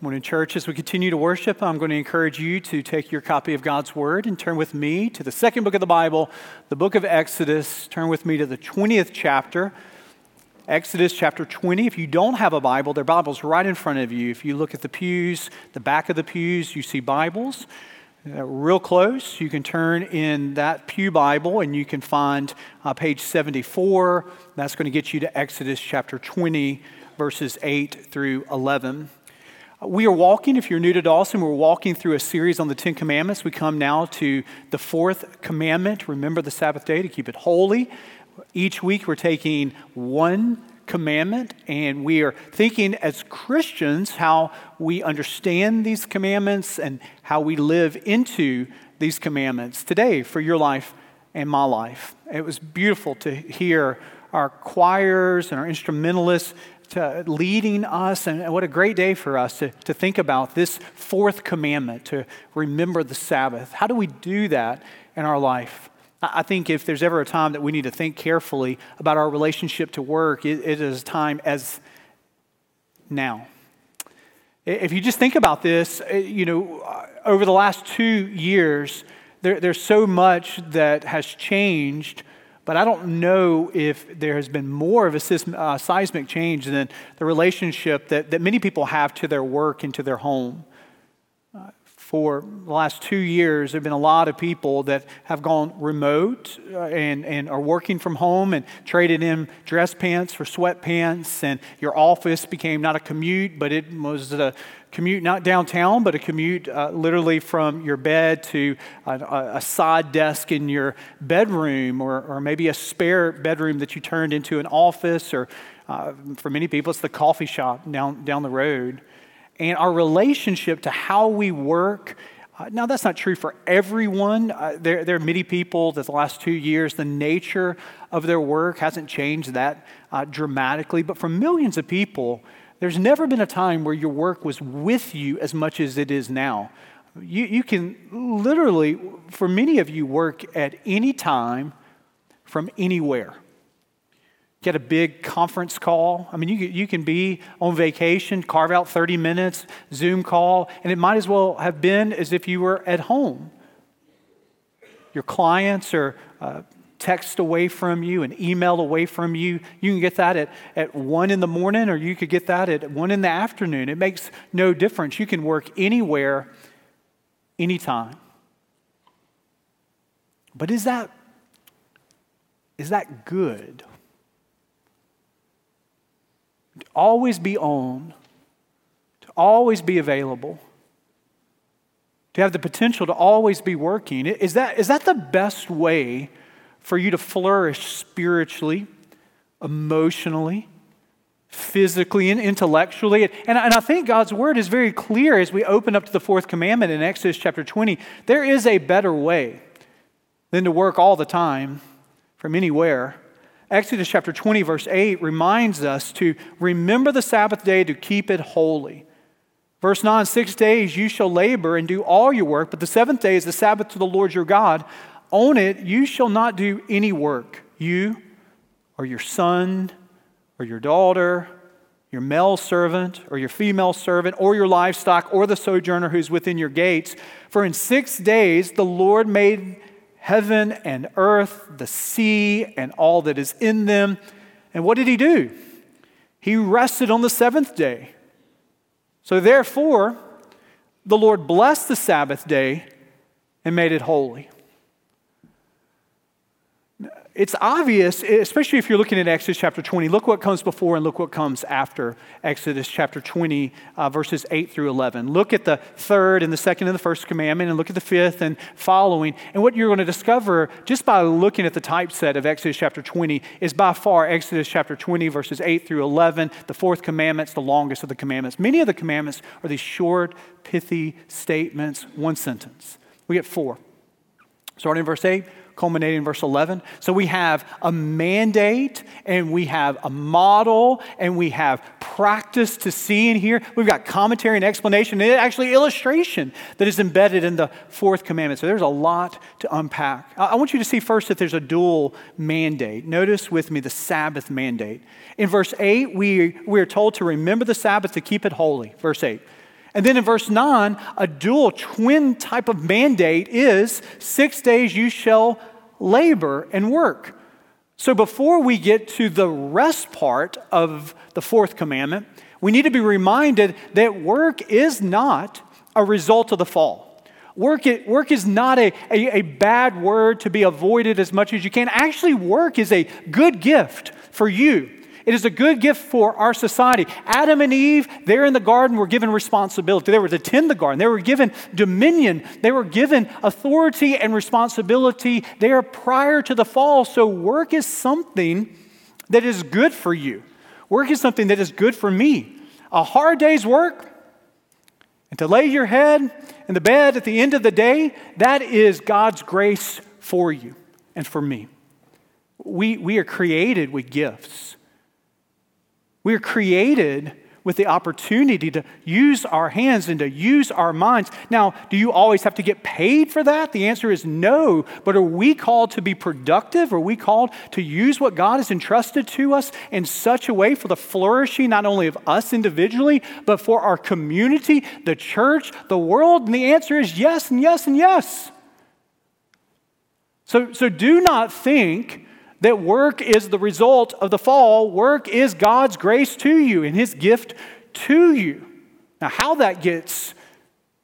Morning, church. As we continue to worship, I'm going to encourage you to take your copy of God's Word and turn with me to the second book of the Bible, the book of Exodus. Turn with me to the 20th chapter, Exodus chapter 20. If you don't have a Bible, their Bible's right in front of you. If you look at the pews, the back of the pews, you see Bibles. Uh, real close, you can turn in that Pew Bible and you can find uh, page 74. That's going to get you to Exodus chapter 20, verses 8 through 11. We are walking, if you're new to Dawson, we're walking through a series on the Ten Commandments. We come now to the fourth commandment remember the Sabbath day to keep it holy. Each week we're taking one commandment and we are thinking as Christians how we understand these commandments and how we live into these commandments today for your life and my life. It was beautiful to hear our choirs and our instrumentalists leading us. And what a great day for us to, to think about this fourth commandment to remember the Sabbath. How do we do that in our life? I think if there's ever a time that we need to think carefully about our relationship to work, it, it is time as now. If you just think about this, eh, you know, over the last two years, there, there's so much that has changed but I don't know if there has been more of a uh, seismic change than the relationship that, that many people have to their work and to their home. Uh, for the last two years, there have been a lot of people that have gone remote uh, and, and are working from home and traded in dress pants for sweatpants, and your office became not a commute, but it was a commute not downtown, but a commute uh, literally from your bed to a, a, side desk in your bedroom, or, or maybe a spare bedroom that you turned into an office, or uh, for many people, it's the coffee shop down, down the road. And our relationship to how we work. Uh, now, that's not true for everyone. Uh, there, there, are many people that the last two years, the nature of their work hasn't changed that uh, dramatically. But for millions of people, there's never been a time where your work was with you as much as it is now. You, you can literally, for many of you, work at any time from anywhere. Get a big conference call. I mean, you, you can be on vacation, carve out 30 minutes, Zoom call, and it might as well have been as if you were at home. Your clients are uh, text away from you, an email away from you. You can get that at, at 1 in the morning or you could get that at 1 in the afternoon. It makes no difference. You can work anywhere, anytime. But is that, is that good? To always be on, to always be available, to have the potential to always be working. Is that, is that the best way for you to flourish spiritually, emotionally, physically, and intellectually. And, and I think God's word is very clear as we open up to the fourth commandment in Exodus chapter 20. There is a better way than to work all the time from anywhere. Exodus chapter 20, verse 8 reminds us to remember the Sabbath day to keep it holy. Verse 9, six days you shall labor and do all your work, but the seventh day is the Sabbath to the Lord your God. On it, you shall not do any work, you or your son or your daughter, your male servant or your female servant, or your livestock, or the sojourner who's within your gates. For in six days the Lord made heaven and earth, the sea, and all that is in them. And what did he do? He rested on the seventh day. So therefore, the Lord blessed the Sabbath day and made it holy it's obvious, especially if you're looking at Exodus chapter 20. Look what comes before and look what comes after Exodus chapter 20, uh, verses 8 through 11. Look at the third and the second and the first commandment, and look at the fifth and following. And what you're going to discover just by looking at the typeset of Exodus chapter 20 is by far Exodus chapter 20, verses 8 through 11. The fourth commandment's the longest of the commandments. Many of the commandments are these short, pithy statements, one sentence. We get four. Starting in verse 8 culminating in verse 11. So we have a mandate and we have a model and we have practice to see and hear. We've got commentary and explanation and actually illustration that is embedded in the fourth commandment. So there's a lot to unpack. I want you to see first that there's a dual mandate. Notice with me the Sabbath mandate. In verse 8, we, we are told to remember the Sabbath to keep it holy. Verse 8. And then in verse 9, a dual twin type of mandate is six days you shall labor and work. So before we get to the rest part of the fourth commandment, we need to be reminded that work is not a result of the fall. Work, work is not a, a, a bad word to be avoided as much as you can. Actually, work is a good gift for you it is a good gift for our society. Adam and Eve, there in the garden, were given responsibility. They were to tend the garden, they were given dominion, they were given authority and responsibility there prior to the fall. So, work is something that is good for you. Work is something that is good for me. A hard day's work, and to lay your head in the bed at the end of the day, that is God's grace for you and for me. We, we are created with gifts. We are created with the opportunity to use our hands and to use our minds. Now, do you always have to get paid for that? The answer is no. But are we called to be productive? Are we called to use what God has entrusted to us in such a way for the flourishing not only of us individually, but for our community, the church, the world? And the answer is yes, and yes, and yes. So, so do not think that work is the result of the fall. Work is God's grace to you and His gift to you. Now, how that gets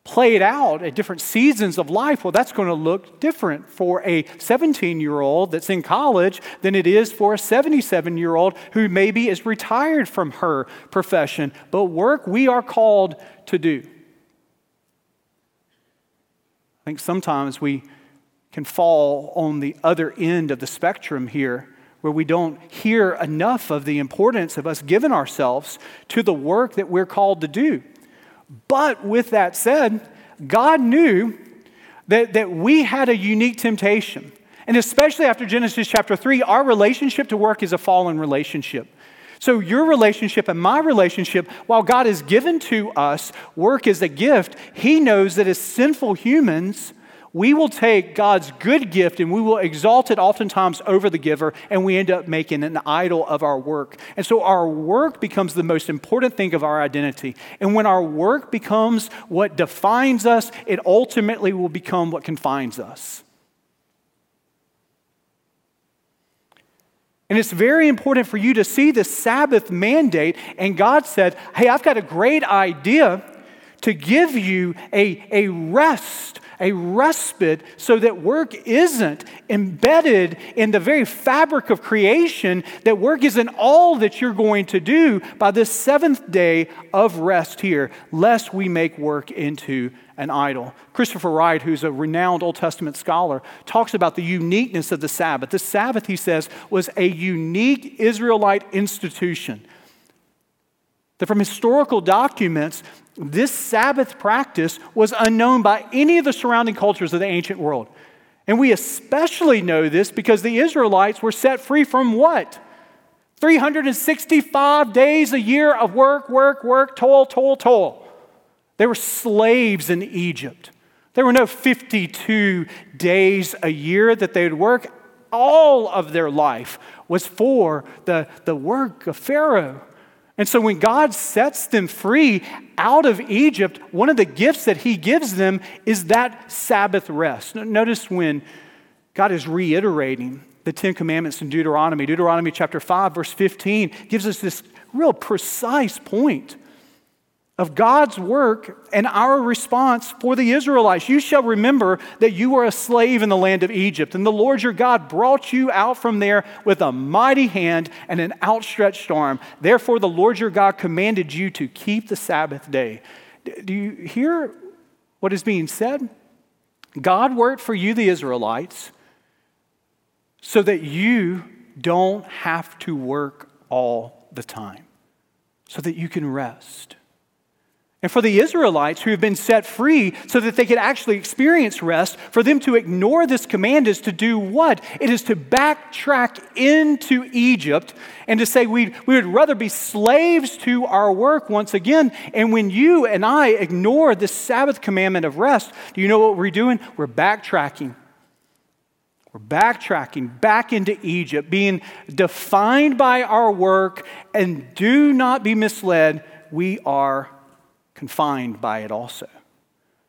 played out at different seasons of life, well, that's going to look different for a 17 year old that's in college than it is for a 77 year old who maybe is retired from her profession. But work we are called to do. I think sometimes we can fall on the other end of the spectrum here, where we don't hear enough of the importance of us giving ourselves to the work that we're called to do. But with that said, God knew that, that we had a unique temptation. And especially after Genesis chapter 3, our relationship to work is a fallen relationship. So, your relationship and my relationship, while God has given to us work as a gift, He knows that as sinful humans, we will take God's good gift and we will exalt it oftentimes over the giver, and we end up making an idol of our work. And so our work becomes the most important thing of our identity. And when our work becomes what defines us, it ultimately will become what confines us. And it's very important for you to see the Sabbath mandate. And God said, Hey, I've got a great idea to give you a, a rest a respite so that work isn't embedded in the very fabric of creation, that work isn't all that you're going to do by this seventh day of rest here, lest we make work into an idol. Christopher Wright, who's a renowned Old Testament scholar, talks about the uniqueness of the Sabbath. The Sabbath, he says, was a unique Israelite institution. That from historical documents, this Sabbath practice was unknown by any of the surrounding cultures of the ancient world. And we especially know this because the Israelites were set free from what? 365 days a year of work, work, work, toil, toil, toil. They were slaves in Egypt. There were no 52 days a year that they would work. All of their life was for the, the work of Pharaoh. And so when God sets them free out of Egypt, one of the gifts that he gives them is that Sabbath rest. Notice when God is reiterating the Ten Commandments in Deuteronomy, Deuteronomy chapter 5, verse 15, gives us this real precise point of God's work and our response for the Israelites. You shall remember that you were a slave in the land of Egypt, and the Lord your God brought you out from there with a mighty hand and an outstretched arm. Therefore, the Lord your God commanded you to keep the Sabbath day. Do you hear what is being said? God worked for you, the Israelites, so that you don't have to work all the time, so that you can rest. And for the Israelites who have been set free so that they could actually experience rest, for them to ignore this command is to do what? It is to backtrack into Egypt and to say we we would rather be slaves to our work once again. And when you and I ignore this Sabbath commandment of rest, do you know what we're doing? We're backtracking. We're backtracking back into Egypt, being defined by our work, and do not be misled, we are confined by it also.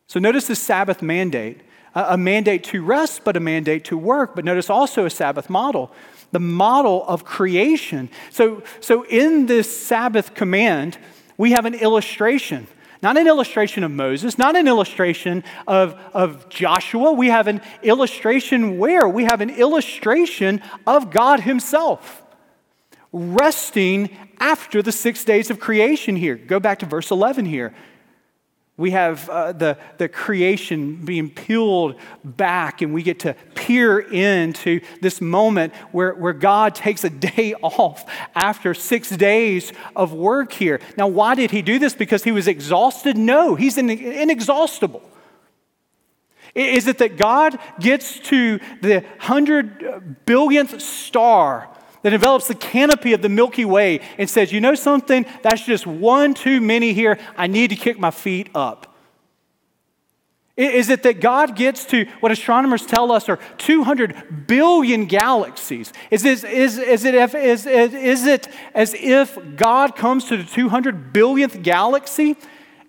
So notice the Sabbath mandate a mandate to rest, but a mandate to work. But notice also a Sabbath model, the model of creation. So, so in this Sabbath command, we have an illustration. Not an illustration of Moses, not an illustration of, of Joshua. We have an illustration where? We have an illustration of God Himself resting after the six days of creation here. Go back to verse 11 here. We have uh, the, the creation being peeled back, and we get to peer into this moment where, where God takes a day off after six days of work here. Now, why did he do this? Because he was exhausted? No, he's inexhaustible. Is it that God gets to the hundred billionth star that envelops the canopy of the Milky Way and says, You know something? That's just one too many here. I need to kick my feet up. Is it that God gets to what astronomers tell us are 200 billion galaxies? Is, is, is, it, is, is it as if God comes to the 200 billionth galaxy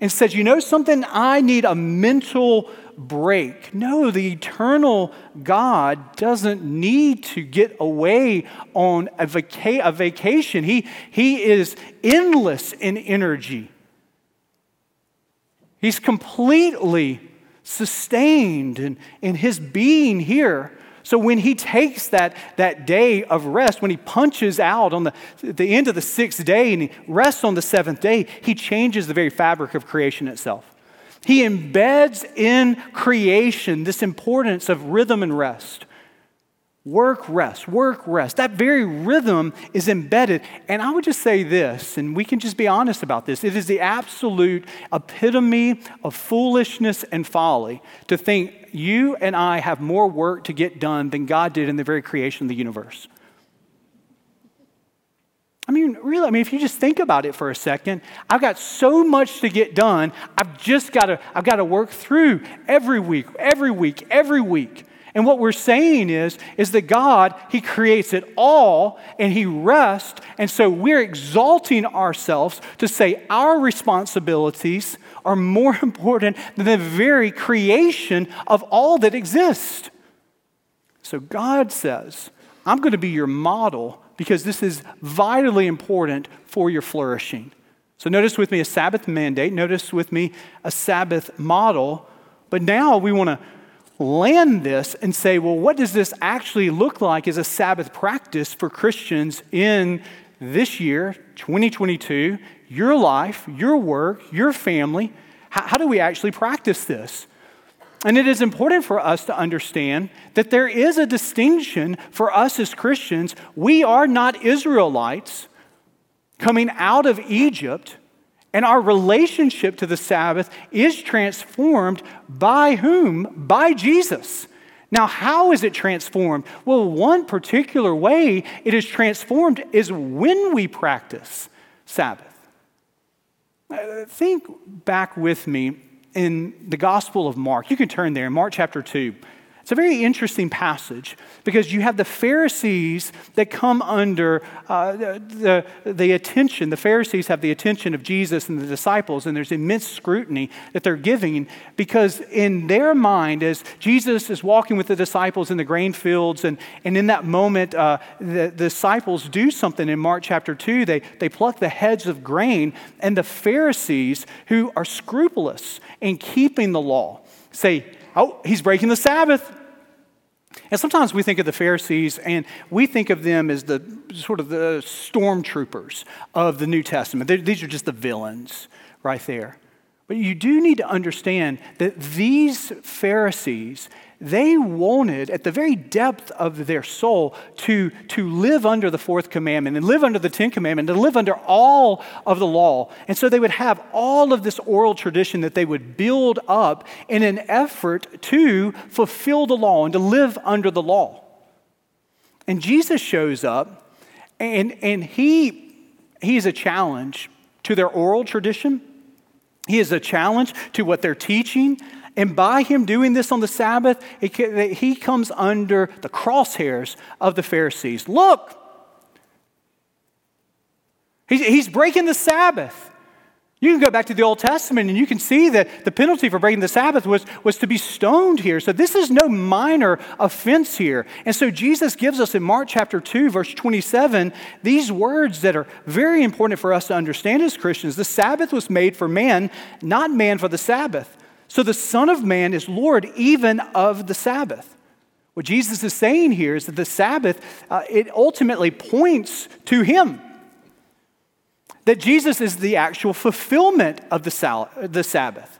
and says, You know something? I need a mental break. No, the eternal God doesn't need to get away on a, vaca- a vacation. He, he is endless in energy. He's completely sustained in, in his being here. So when he takes that, that day of rest, when he punches out on the, the end of the sixth day and he rests on the seventh day, he changes the very fabric of creation itself. He embeds in creation this importance of rhythm and rest. Work, rest, work, rest. That very rhythm is embedded. And I would just say this, and we can just be honest about this it is the absolute epitome of foolishness and folly to think you and I have more work to get done than God did in the very creation of the universe. I mean, really, I mean, if you just think about it for a second, I've got so much to get done. I've just got to, I've got to work through every week, every week, every week. And what we're saying is, is that God, He creates it all and He rests. And so we're exalting ourselves to say our responsibilities are more important than the very creation of all that exists. So God says, I'm going to be your model because this is vitally important for your flourishing. So, notice with me a Sabbath mandate, notice with me a Sabbath model. But now we want to land this and say, well, what does this actually look like as a Sabbath practice for Christians in this year, 2022, your life, your work, your family? How, how do we actually practice this? And it is important for us to understand that there is a distinction for us as Christians. We are not Israelites coming out of Egypt, and our relationship to the Sabbath is transformed by whom? By Jesus. Now, how is it transformed? Well, one particular way it is transformed is when we practice Sabbath. Uh, think back with me in the Gospel of Mark. You can turn there, Mark chapter 2. It's a very interesting passage because you have the Pharisees that come under uh, the, the attention. The Pharisees have the attention of Jesus and the disciples, and there's immense scrutiny that they're giving because, in their mind, as Jesus is walking with the disciples in the grain fields, and, and in that moment, uh, the, the disciples do something in Mark chapter 2. They, they pluck the heads of grain, and the Pharisees, who are scrupulous in keeping the law, say, Oh, he's breaking the Sabbath. And sometimes we think of the Pharisees and we think of them as the sort of the stormtroopers of the New Testament. They're, these are just the villains right there. But you do need to understand that these Pharisees they wanted, at the very depth of their soul, to, to live under the fourth commandment and live under the Ten Commandment and live under all of the law. And so they would have all of this oral tradition that they would build up in an effort to fulfill the law and to live under the law. And Jesus shows up, and, and he, he is a challenge to their oral tradition. He is a challenge to what they're teaching. And by him doing this on the Sabbath, he comes under the crosshairs of the Pharisees. Look, he's breaking the Sabbath. You can go back to the Old Testament and you can see that the penalty for breaking the Sabbath was, was to be stoned here. So this is no minor offense here. And so Jesus gives us in Mark chapter 2, verse 27, these words that are very important for us to understand as Christians. The Sabbath was made for man, not man for the Sabbath. So the Son of Man is Lord even of the Sabbath. What Jesus is saying here is that the Sabbath, uh, it ultimately points to Him that Jesus is the actual fulfillment of the, sal- the Sabbath.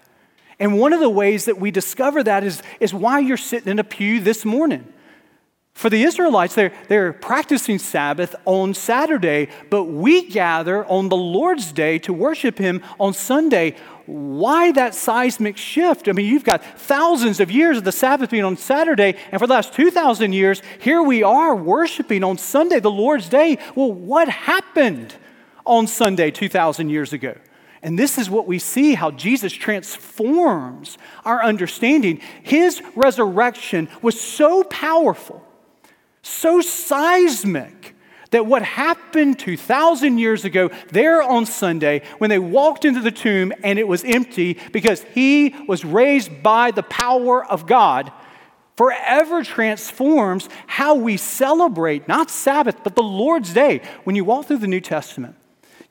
And one of the ways that we discover that is, is why you're sitting in a pew this morning. For the Israelites, they're, they're practicing Sabbath on Saturday, but we gather on the Lord's day to worship Him on Sunday. Why that seismic shift? I mean, you've got thousands of years of the Sabbath being on Saturday, and for the last 2,000 years, here we are worshiping on Sunday, the Lord's day. Well, what happened? on Sunday 2,000 years ago. And this is what we see how Jesus transforms our understanding. His resurrection was so powerful, so seismic, that what happened 2,000 years ago there on Sunday when they walked into the tomb and it was empty because he was raised by the power of God forever transforms how we celebrate not Sabbath, but the Lord's Day. When you walk through the New Testament,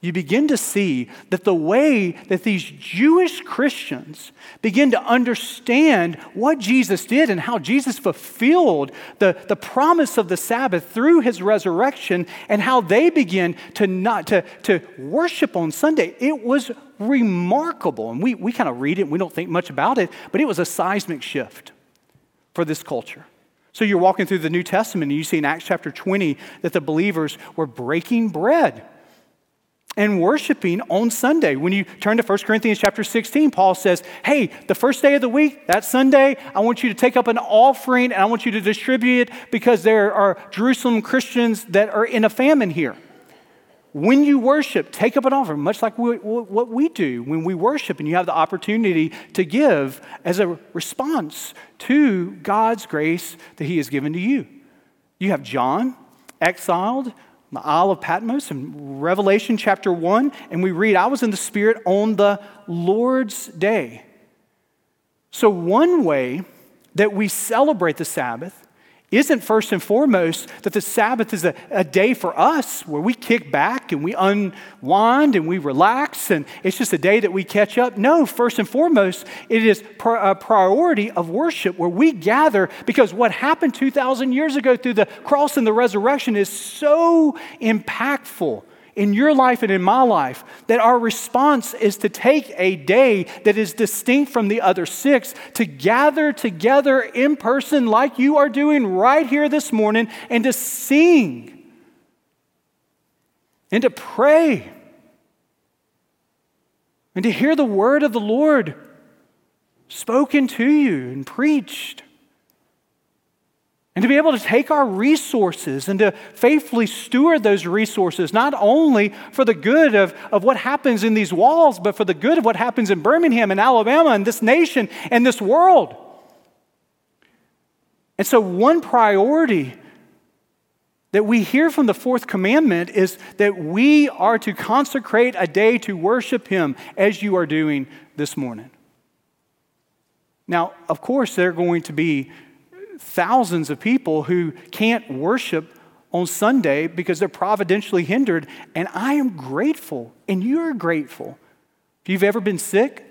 you begin to see that the way that these Jewish Christians begin to understand what Jesus did and how Jesus fulfilled the, the promise of the Sabbath through his resurrection and how they begin to not to, to worship on Sunday, it was remarkable. And we, we kind of read it and we don't think much about it, but it was a seismic shift for this culture. So you're walking through the New Testament and you see in Acts chapter 20 that the believers were breaking bread and worshiping on Sunday. When you turn to 1 Corinthians chapter 16, Paul says, Hey, the first day of the week, that Sunday, I want you to take up an offering and I want you to distribute it because there are Jerusalem Christians that are in a famine here. When you worship, take up an offering, much like we, what we do when we worship, and you have the opportunity to give as a response to God's grace that He has given to you. You have John, exiled, the Isle of Patmos in Revelation chapter 1, and we read, I was in the Spirit on the Lord's day. So, one way that we celebrate the Sabbath isn't first and foremost that the Sabbath is a, a, day for us where we kick back and we unwind and we relax and it's just a day that we catch up. No, first and foremost, it is a priority of worship where we gather because what happened 2,000 years ago through the cross and the resurrection is so impactful in your life and in my life that our response is to take a day that is distinct from the other six to gather together in person like you are doing right here this morning and to sing and to pray and to hear the word of the Lord spoken to you and preached. And to be able to take our resources and to faithfully steward those resources, not only for the good of, of what happens in these walls, but for the good of what happens in Birmingham and Alabama and this nation and this world. And so, one priority that we hear from the fourth commandment is that we are to consecrate a day to worship Him as you are doing this morning. Now, of course, there are going to be thousands of people who can't worship on Sunday because they're providentially hindered. And I am grateful, and you're grateful. If you've ever been sick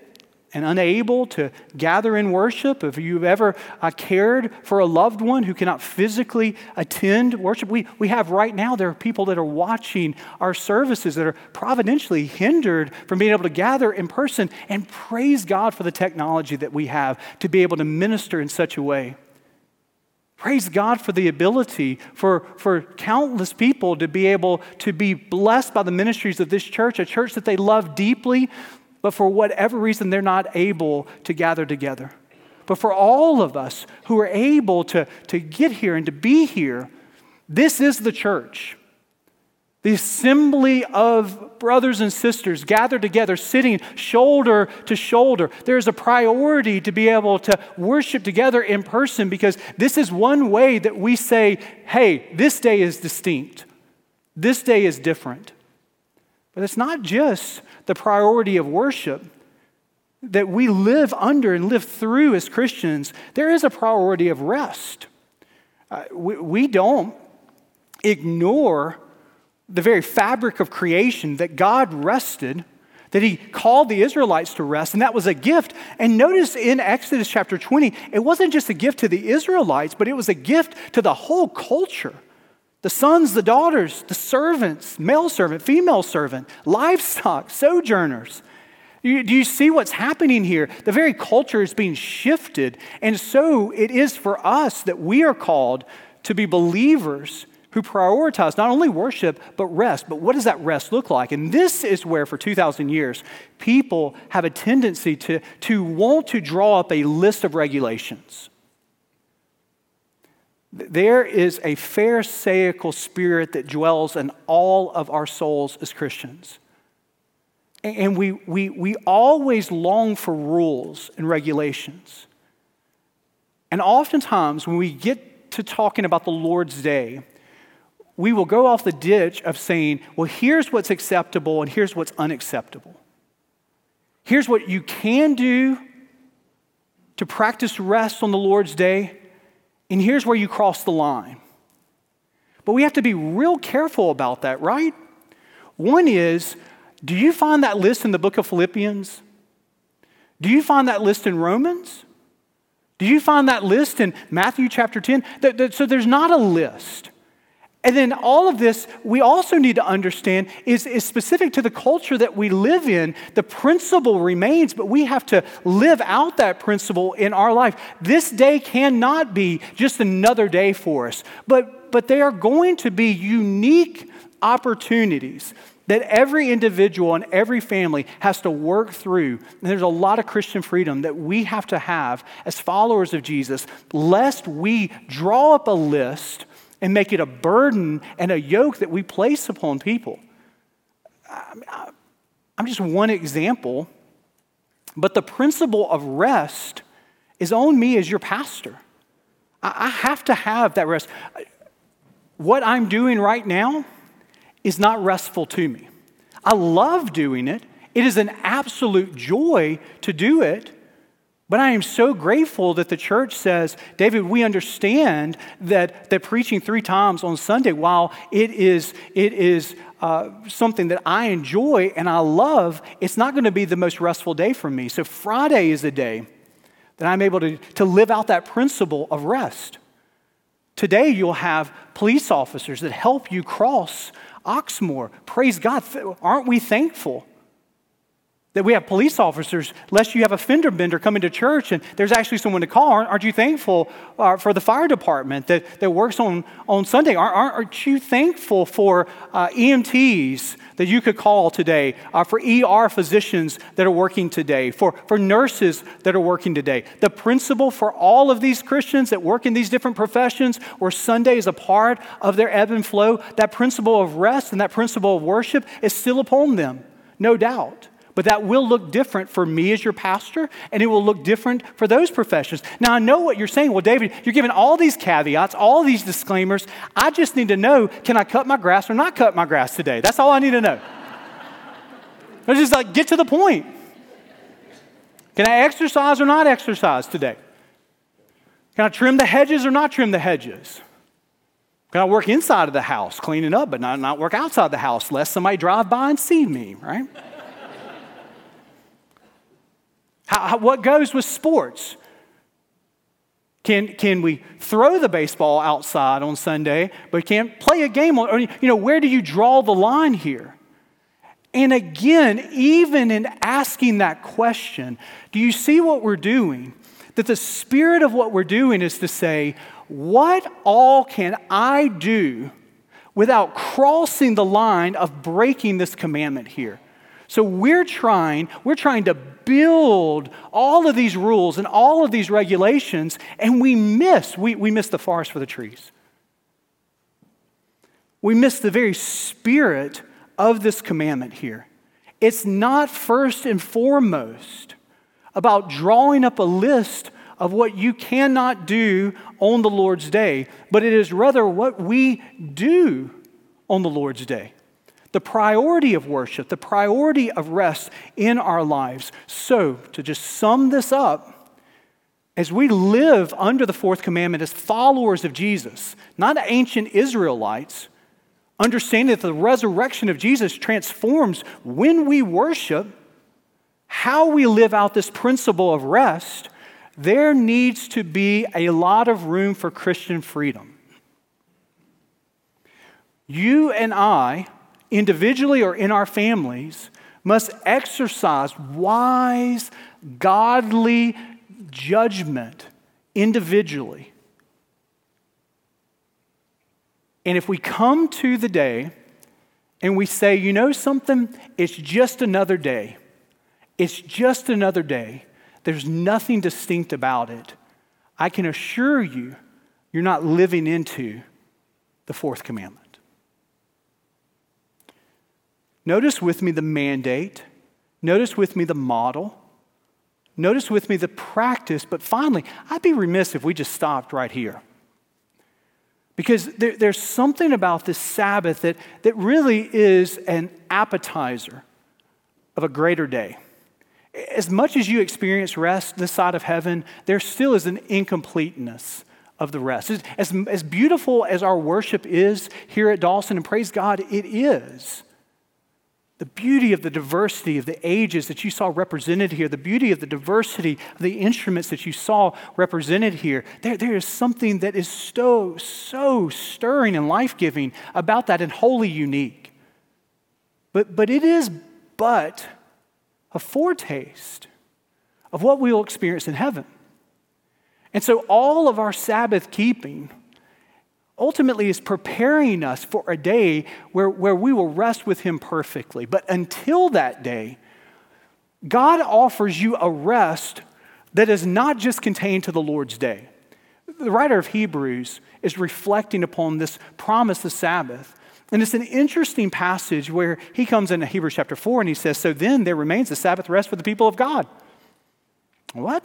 and unable to gather in worship, if you've ever uh, cared for a loved one who cannot physically attend worship, we, we have right now, there are people that are watching our services that are providentially hindered from being able to gather in person. And praise God for the technology that we have to be able to minister in such a way. Praise God for the ability for, for countless people to be able to be blessed by the ministries of this church, a church that they love deeply, but for whatever reason they're not able to gather together. But for all of us who are able to, to get here and to be here, this is the church the assembly of brothers and sisters gathered together, sitting shoulder to shoulder. There's a priority to be able to worship together in person because this is one way that we say, hey, this day is distinct. This day is different. But it's not just the priority of worship that we live under and live through as Christians. There is a priority of rest. Uh, we, we don't ignore the very fabric of creation that God rested, that He called the Israelites to rest, and that was a gift. And notice in Exodus chapter 20, it wasn't just a gift to the Israelites, but it was a gift to the whole culture the sons, the daughters, the servants, male servant, female servant, livestock, sojourners. Do you see what's happening here? The very culture is being shifted. And so it is for us that we are called to be believers who prioritize not only worship, but rest. But what does that rest look like? And this is where, for 2,000 years, people have a tendency to, to want to draw up a list of regulations. There is a Pharisaical spirit that dwells in all of our souls as Christians. And we, we, we always long for rules and regulations. And oftentimes, when we get to talking about the Lord's Day, we will go off the ditch of saying, well, here's what's acceptable and here's what's unacceptable. Here's what you can do to practice rest on the Lord's day, and here's where you cross the line. But we have to be real careful about that, right? One is, do you find that list in the book of Philippians? Do you find that list in Romans? Do you find that list in Matthew chapter 10? So there's not a list. And then all of this, we also need to understand, is, is specific to the culture that we live in. The principle remains, but we have to live out that principle in our life. This day cannot be just another day for us, but, but they are going to be unique opportunities that every individual and every family has to work through. And there's a lot of Christian freedom that we have to have as followers of Jesus, lest we draw up a list and make it a burden and a yoke that we place upon people. I'm just one example, but the principle of rest is on me as your pastor. I have to have that rest. What I'm doing right now is not restful to me. I love doing it. It is an absolute joy to do it. But I am so grateful that the church says, David, we understand that, that preaching three times on Sunday, while it is, it is uh, something that I enjoy and I love, it's not going to be the most restful day for me. So Friday is a day that I'm able to, to live out that principle of rest. Today, you'll have police officers that help you cross Oxmoor. Praise God. Aren't we thankful? That we have police officers, lest you have a fender bender coming to church and there's actually someone to call. Aren't, aren't you thankful uh, for the fire department that, that works on, on Sunday? Aren't, aren't you thankful for uh, EMTs that you could call today, uh, for ER physicians that are working today, for, for nurses that are working today? The principle for all of these Christians that work in these different professions where Sunday is a part of their ebb and flow, that principle of rest and that principle of worship is still upon them, no doubt. But that will look different for me as your pastor, and it will look different for those professions. Now, I know what you're saying. Well, David, you're giving all these caveats, all these disclaimers. I just need to know can I cut my grass or not cut my grass today? That's all I need to know. Let's just like get to the point. Can I exercise or not exercise today? Can I trim the hedges or not trim the hedges? Can I work inside of the house, cleaning up, but not, not work outside the house, lest somebody drive by and see me, right? How, how, what goes with sports? Can, can we throw the baseball outside on Sunday, but can't play a game? Or, you know, where do you draw the line here? And again, even in asking that question, do you see what we're doing? That the spirit of what we're doing is to say, what all can I do without crossing the line of breaking this commandment here? So we're trying, we're trying to build all of these rules and all of these regulations, and we miss, we, we miss the forest for the trees. We miss the very spirit of this commandment here. It's not first and foremost about drawing up a list of what you cannot do on the Lord's day, but it is rather what we do on the Lord's day. The priority of worship, the priority of rest in our lives. So, to just sum this up, as we live under the fourth commandment as followers of Jesus, not ancient Israelites, understanding that the resurrection of Jesus transforms when we worship how we live out this principle of rest, there needs to be a lot of room for Christian freedom. You and I, individually or in our families, must exercise wise, godly judgment individually. And if we come to the day and we say, you know something, it's just another day it's just another day. There's nothing distinct about it. I can assure you, you're not living into the fourth commandment. Notice with me the mandate. Notice with me the model. Notice with me the practice. But finally, I'd be remiss if we just stopped right here. Because there, there's something about this Sabbath that, that really is an appetizer of a greater day as much as you experience rest this side of heaven, there still is an incompleteness of the rest. As, as beautiful as our worship is here at Dawson, and praise God, it is. The beauty of the diversity of the ages that you saw represented here, the beauty of the diversity of the instruments that you saw represented here, there, there is something that is so, so stirring and life giving about that and wholly unique. But, but it is but a foretaste of what we will experience in heaven. And so, all of our Sabbath keeping ultimately is preparing us for a day where, where we will rest with Him perfectly. But until that day, God offers you a rest that is not just contained to the Lord's day. The writer of Hebrews is reflecting upon this promise of Sabbath and it's an interesting passage where he comes into Hebrews chapter 4 and he says, So then there remains a Sabbath rest for the people of God. What?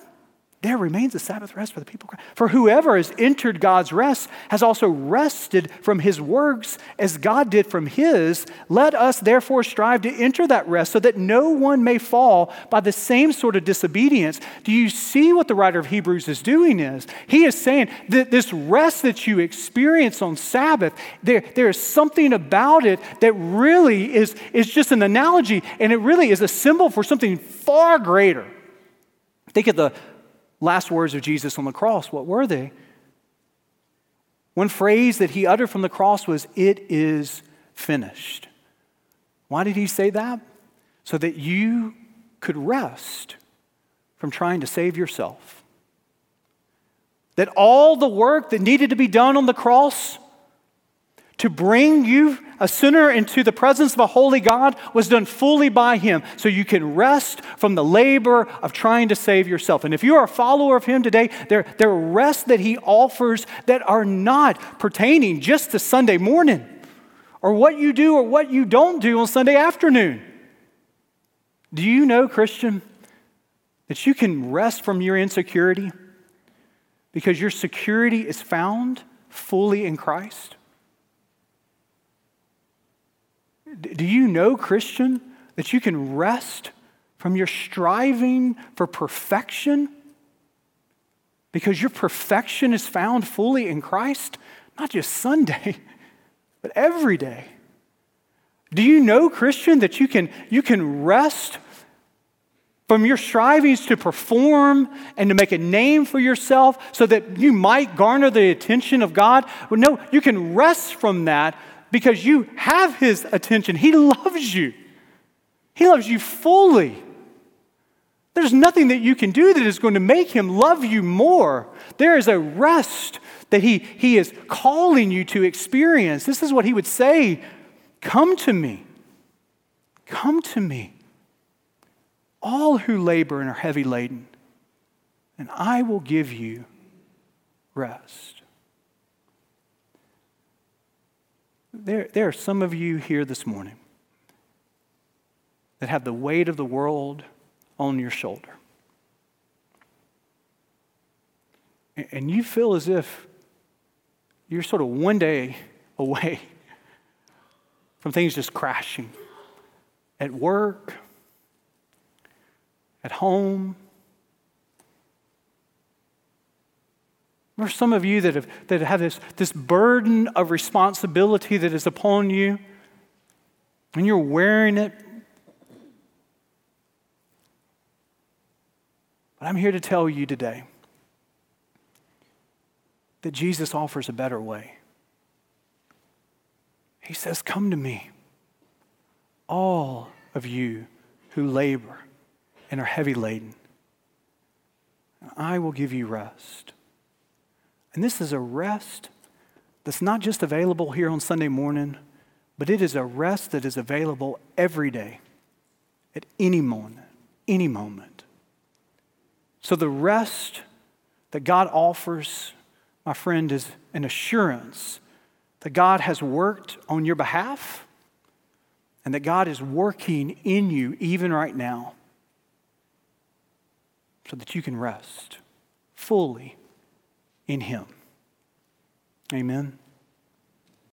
There remains a Sabbath rest for the people. For whoever has entered God's rest has also rested from his works as God did from his. Let us therefore strive to enter that rest so that no one may fall by the same sort of disobedience. Do you see what the writer of Hebrews is doing is? He is saying that this rest that you experience on Sabbath, there, there is something about it that really is, is just an analogy and it really is a symbol for something far greater. Think of the last words of Jesus on the cross, what were they? One phrase that he uttered from the cross was, It is finished. Why did he say that? So that you could rest from trying to save yourself. That all the work that needed to be done on the cross to bring you, a sinner, into the presence of a holy God was done fully by Him. So you can rest from the labor of trying to save yourself. And if you are a follower of Him today, there, there are rests that He offers that are not pertaining just to Sunday morning or what you do or what you don't do on Sunday afternoon. Do you know, Christian, that you can rest from your insecurity because your security is found fully in Christ? Do you know, Christian, that you can rest from your striving for perfection? Because your perfection is found fully in Christ, not just Sunday, but every day. Do you know, Christian, that you can, you can rest from your strivings to perform and to make a name for yourself so that you might garner the attention of God? Well, no, you can rest from that because you have His attention. He loves you, He loves you fully. There's nothing that you can do that is going to make Him love you more. There is a rest that He, he is calling you to experience. This is what He would say Come to me. Come to me. All who labor and are heavy laden, and I will give you rest. There, there are some of you here this morning that have the weight of the world on your shoulder. And you feel as if you're sort of one day away from things just crashing at work, at home. There's some of you that have, that have this, this burden of responsibility that is upon you, and you're wearing it. But I'm here to tell you today that Jesus offers a better way. He says, Come to me, all of you who labor and are heavy laden. I will give you rest. And this is a rest that's not just available here on Sunday morning, but it is a rest that is available every day, at any moment, any moment. So the rest that God offers, my friend, is an assurance that God has worked on your behalf and that God is working in you even right now so that you can rest fully in Him. Amen.